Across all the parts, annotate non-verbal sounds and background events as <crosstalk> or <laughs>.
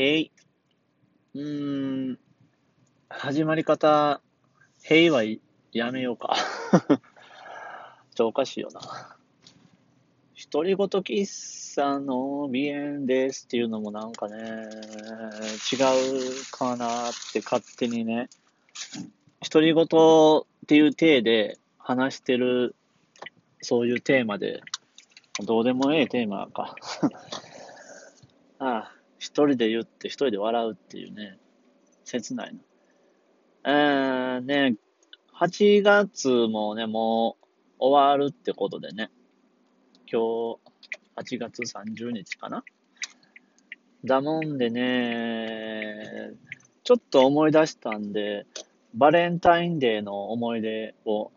へい。うーん、始まり方、へいはやめようか。<laughs> ちょ、おかしいよな。独り言喫茶の鼻炎ですっていうのもなんかね、違うかなって勝手にね、独り言っていう体で話してる、そういうテーマで、どうでもええテーマか。<laughs> ああ、一人で言って一人で笑うっていうね、切ないな。えー、ね、8月もね、もう終わるってことでね、今日、8月30日かなだもんでね、ちょっと思い出したんで、バレンタインデーの思い出を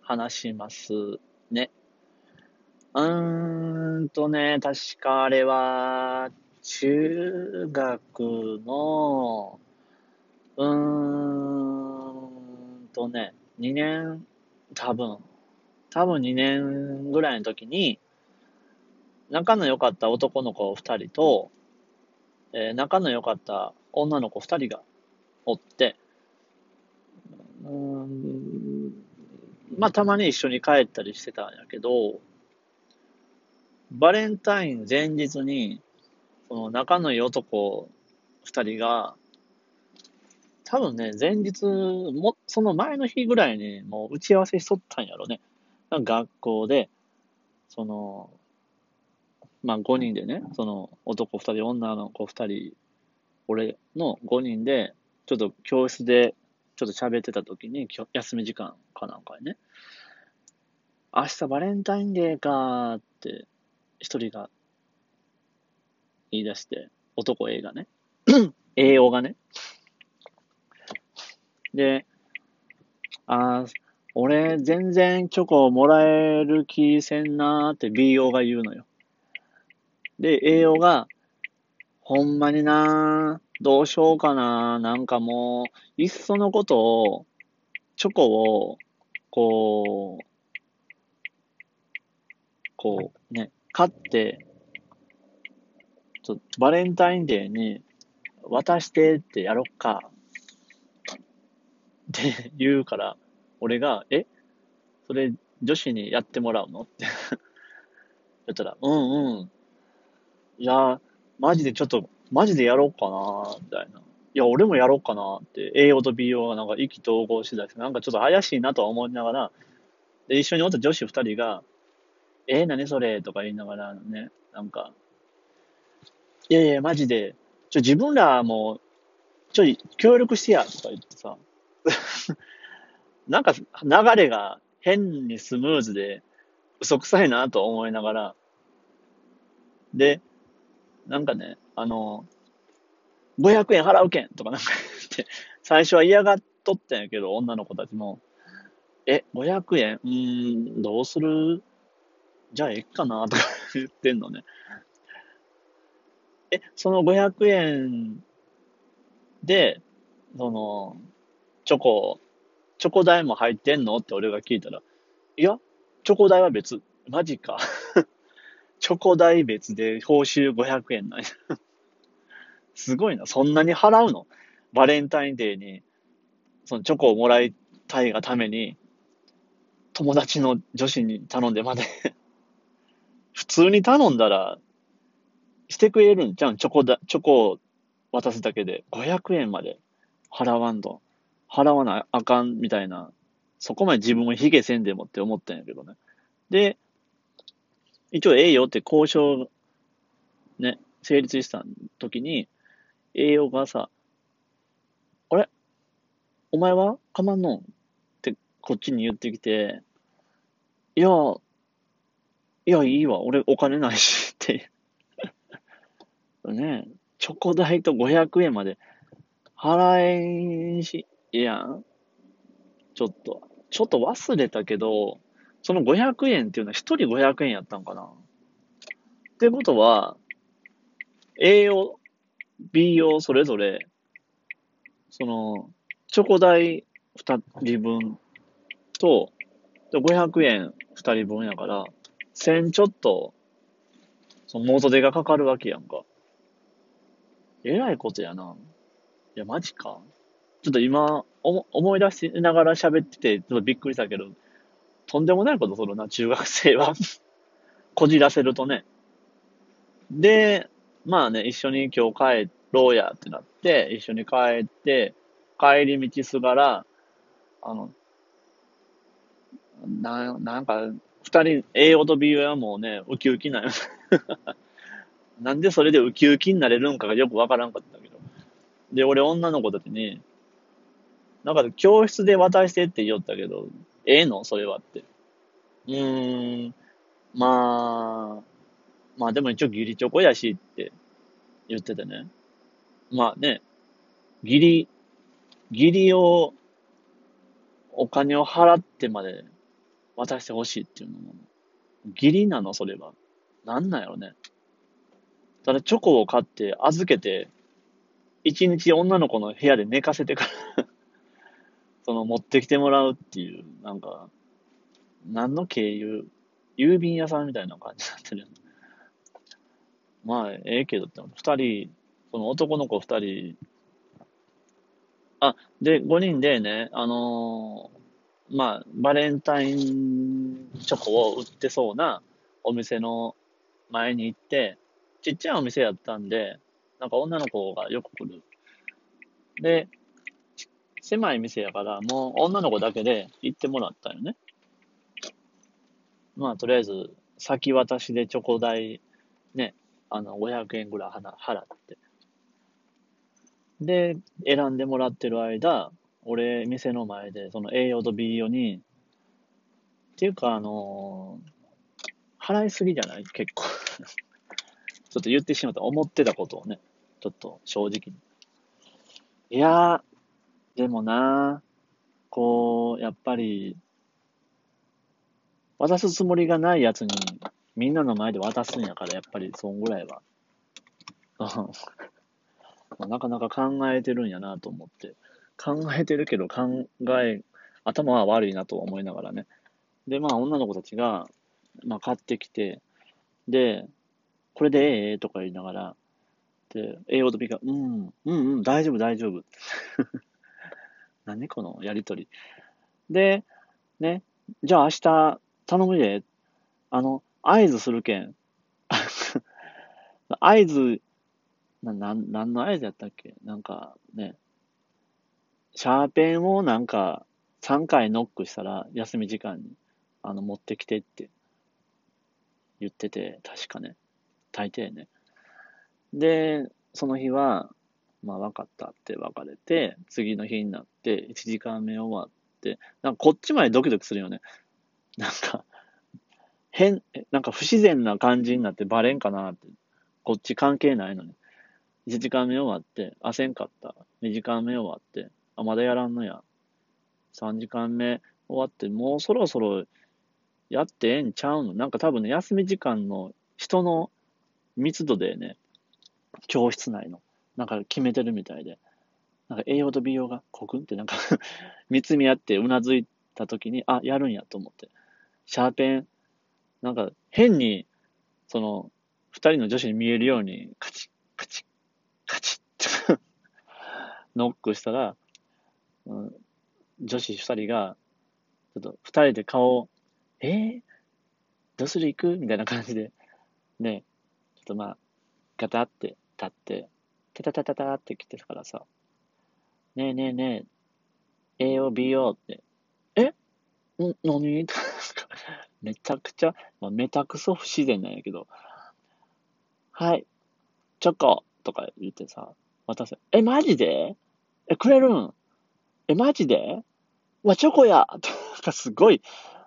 話しますね。うーんとね、確かあれは、中学の、うーんとね、2年、多分、多分2年ぐらいの時に、仲の良かった男の子2人と、えー、仲の良かった女の子2人がおって、うん、まあたまに一緒に帰ったりしてたんやけど、バレンタイン前日に、その仲のいい男二人が、多分ね、前日も、その前の日ぐらいにもう打ち合わせしとったんやろね。学校で、その、まあ5人でね、その男二人、女の子二人、俺の5人で、ちょっと教室でちょっと喋ってた時に、休み時間かなんかにね、明日バレンタインデーかーって一人が言い出して、男 A がね、<clears throat> A がね。で、あー、俺全然チョコもらえる気せんなーって BO が言うのよ。で、A が、ほんまになー、どうしようかなー、なんかもう、いっそのことを、チョコを、こう、こうね、買って、ちょバレンタインデーに渡してってやろっか。って言うから、俺が、え？それ女子にやってもらうの？って言ったら、うんうん。いや、マジでちょっと、マジでやろうかな、みたいな。いや、俺もやろうかなって、栄養と美容がなんか意気投合してたなんかちょっと怪しいなとは思いながら、で、一緒におった女子二人が、えー、何それ？とか言いながらね、なんか、いやいや、マジで、ちょ、自分らも、ちょい、協力してや、とか言ってさ、<laughs> なんか、流れが変にスムーズで、嘘くさいなと思いながら、で、なんかね、あの、500円払うけんとかなんか言って、最初は嫌がっとったんやけど、女の子たちも、え、500円うーん、どうする？じゃあええかな？とか言ってんのね。え、その500円で、その、チョコ、チョコ代も入ってんの？って俺が聞いたら、いや、チョコ代は別。マジか。<laughs> チョコ代別で報酬500円なんや。<laughs> すごいな。そんなに払うの？バレンタインデーに、そのチョコをもらいたいがために、友達の女子に頼んでまで <laughs> 普通に頼んだら、してくれるんじゃん。チョコだ、チョコを渡すだけで。500円まで。払わんと。払わなあかんみたいな、そこまで自分を卑下せんでもって思ったんやけどね。で、一応ええよって交渉、ね、成立した時に、栄養がさ、あれ？お前は？かまんの？ってこっちに言ってきて、いや、いや、いいわ、俺お金ないし。ってねチョコ代と500円まで払えんし、いやん。ちょっと、ちょっと忘れたけど、その500円っていうのは1人500円やったんかな。ってことは、A 用、B 用それぞれ、その、チョコ代2人分と、500円2人分やから、1000ちょっと、その元手がかかるわけやんか。えらいことやな。いや、マジか。ちょっと今、思い出しながら喋ってて、ちょっとびっくりしたけど、とんでもないことするな、中学生は。<laughs> こじらせるとね。で、まあね、一緒に今日帰ろうやってなって、一緒に帰って、帰り道すがら、あの、な、なんか、二人、栄養と美容はもうね、ウキウキなよ。なんでそれでウキウキになれるんかがよくわからんかったけど。で、俺女の子たちに、なんか教室で渡してって言おったけど、ええの？それはって。うーん、まあ、まあでも一応義理チョコやしって言っててね。まあね、義理、義理を、お金を払ってまで渡してほしいっていうのも、義理なの？それは。なんなんやろね。ただチョコを買って預けて、一日女の子の部屋で寝かせてから <laughs> その持ってきてもらうっていう、なんか、何の経由、郵便屋さんみたいな感じになってるまあ、ええけどって、二人、その男の子二人、あ、で、五人でね、あのー、まあ、バレンタインチョコを売ってそうなお店の前に行って、ちっちゃいお店やったんで、なんか女の子がよく来る。で、狭い店やから、もう女の子だけで行ってもらったよね。まあ、とりあえず、先渡しでチョコ代、ね、あの、500円ぐらい払って。で、選んでもらってる間、俺、店の前で、その栄養と B 用に、っていうか、あのー、払いすぎじゃない？結構 <laughs> ちょっと言ってしまった。思ってたことをね、ちょっと正直に。いやー、でもなこう、やっぱり、渡すつもりがないやつに、みんなの前で渡すんやから、やっぱり、そんぐらいは。<laughs> なかなか考えてるんやなと思って。考えてるけど、考え、頭は悪いなと思いながらね。で、まあ、女の子たちが、まあ、買ってきて、で、これでええとか言いながら、で、A と B が、うん、うんうん、大丈夫、大丈夫。<laughs> 何このやりとり。で、ね、じゃあ明日頼むで。あの、合図するけん。<laughs> 合図、な、なん、何の合図やったっけ？なんかね、シャーペンをなんか3回ノックしたら休み時間にあの持ってきてって言ってて、確かね。大抵ね。で、その日は、まあ分かったって別れて、次の日になって1時間目終わって、なんかこっちまでドキドキするよね。なんか、変、なんか不自然な感じになってバレんかなって。こっち関係ないのに。1時間目終わって、あ、せんかった。2時間目終わって、あ、まだやらんのや。3時間目終わって、もうそろそろやってええんちゃうのなんか多分ね、休み時間の人の密度でね、教室内の、なんか決めてるみたいで、なんか栄養と美容がコクンってなんか見つめ合ってうなずいた時に、あ、やるんやと思って。シャーペン、なんか変に、その、二人の女子に見えるように、カチッ、カチッ、カチッってノックしたら、うん、女子二人が、ちょっと二人で顔を、えー、どうする？行く？みたいな感じで、ね、っとまあ、ガタって立って、タタタタタって来てたからさ、ねえねえねえ、AOBO って、え？ん？何？<laughs> めちゃくちゃ、まあ、めたくそ不自然なんやけど、はい、チョコとか言ってさ、渡せ。え、マジで？え、くれるん？え、マジで？わ、チョコや！<laughs> なんかすごい、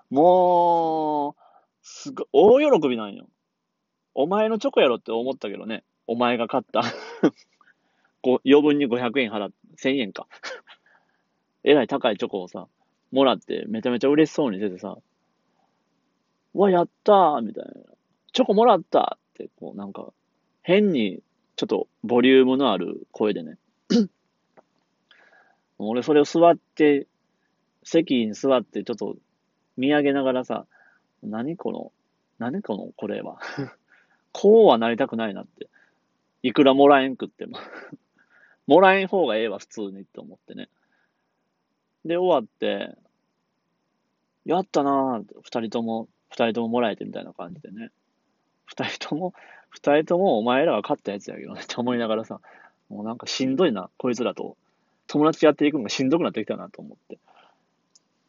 もう、すごい、大喜びなんよ。お前のチョコやろって思ったけどね。お前が買った <laughs> 余分に500円払って、1000円か <laughs> えらい高いチョコをさ、もらってめちゃめちゃ嬉しそうに出ててさ、わ、やったーみたいな。チョコもらったって、こうなんか、変にちょっとボリュームのある声でね。<clears throat> 俺それを座って、席に座ってちょっと見上げながらさ、何この、何このこれは。<laughs> こうはなりたくないなっていくらもらえんくっても <laughs> もらえん方がええわ、普通にって思ってね。で、終わって、やったなぁ、二人とも、二人とももらえてみたいな感じでね。二人とも、二人ともお前らが勝ったやつやけどね <laughs> って思いながらさ、もうなんかしんどいな、こいつらと。友達やっていくのがしんどくなってきたなと思って。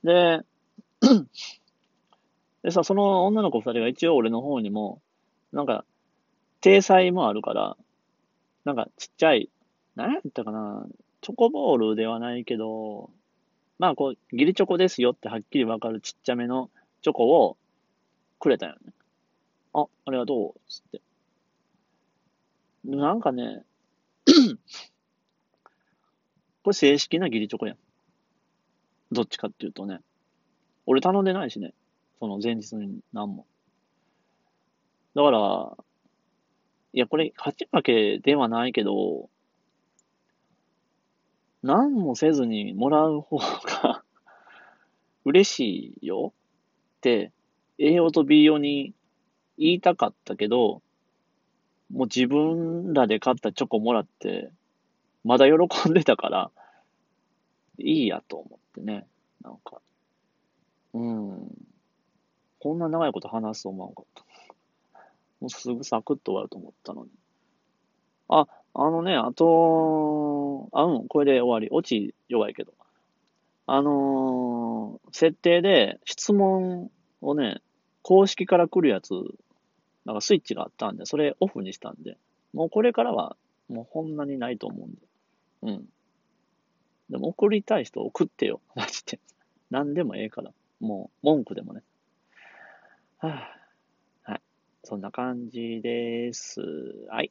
で、<clears throat> でさ、その女の子二人が一応俺の方にも、なんか、体裁もあるから、なんかちっちゃい、何やったかな、チョコボールではないけど、まあこう、ギリチョコですよってはっきりわかるちっちゃめのチョコをくれたよね。あ、ありがとう、つって。なんかね、<clears throat> これ正式な義理チョコやん。どっちかっていうとね。俺頼んでないしね。その前日に何も。だから、いや、これ、勝ち負けではないけど、何もせずにもらう方が <laughs> 嬉しいよって、栄養と B 用に言いたかったけど、もう自分らで買ったチョコもらって、まだ喜んでたから、いいやと思ってね。なんか、うん。こんな長いこと話すと思わんかった。もうすぐサクッと終わると思ったのに。あ、あのね、あと、あ、うん、これで終わり。落ち弱いけど。あのー、設定で質問をね、公式から来るやつ、なんかスイッチがあったんで、それオフにしたんで、もうこれからは、もうこんなにないと思うんで。うん。でも送りたい人送ってよ。マジで。何でもええから。もう、文句でもね。はぁ、あ。そんな感じです。はい。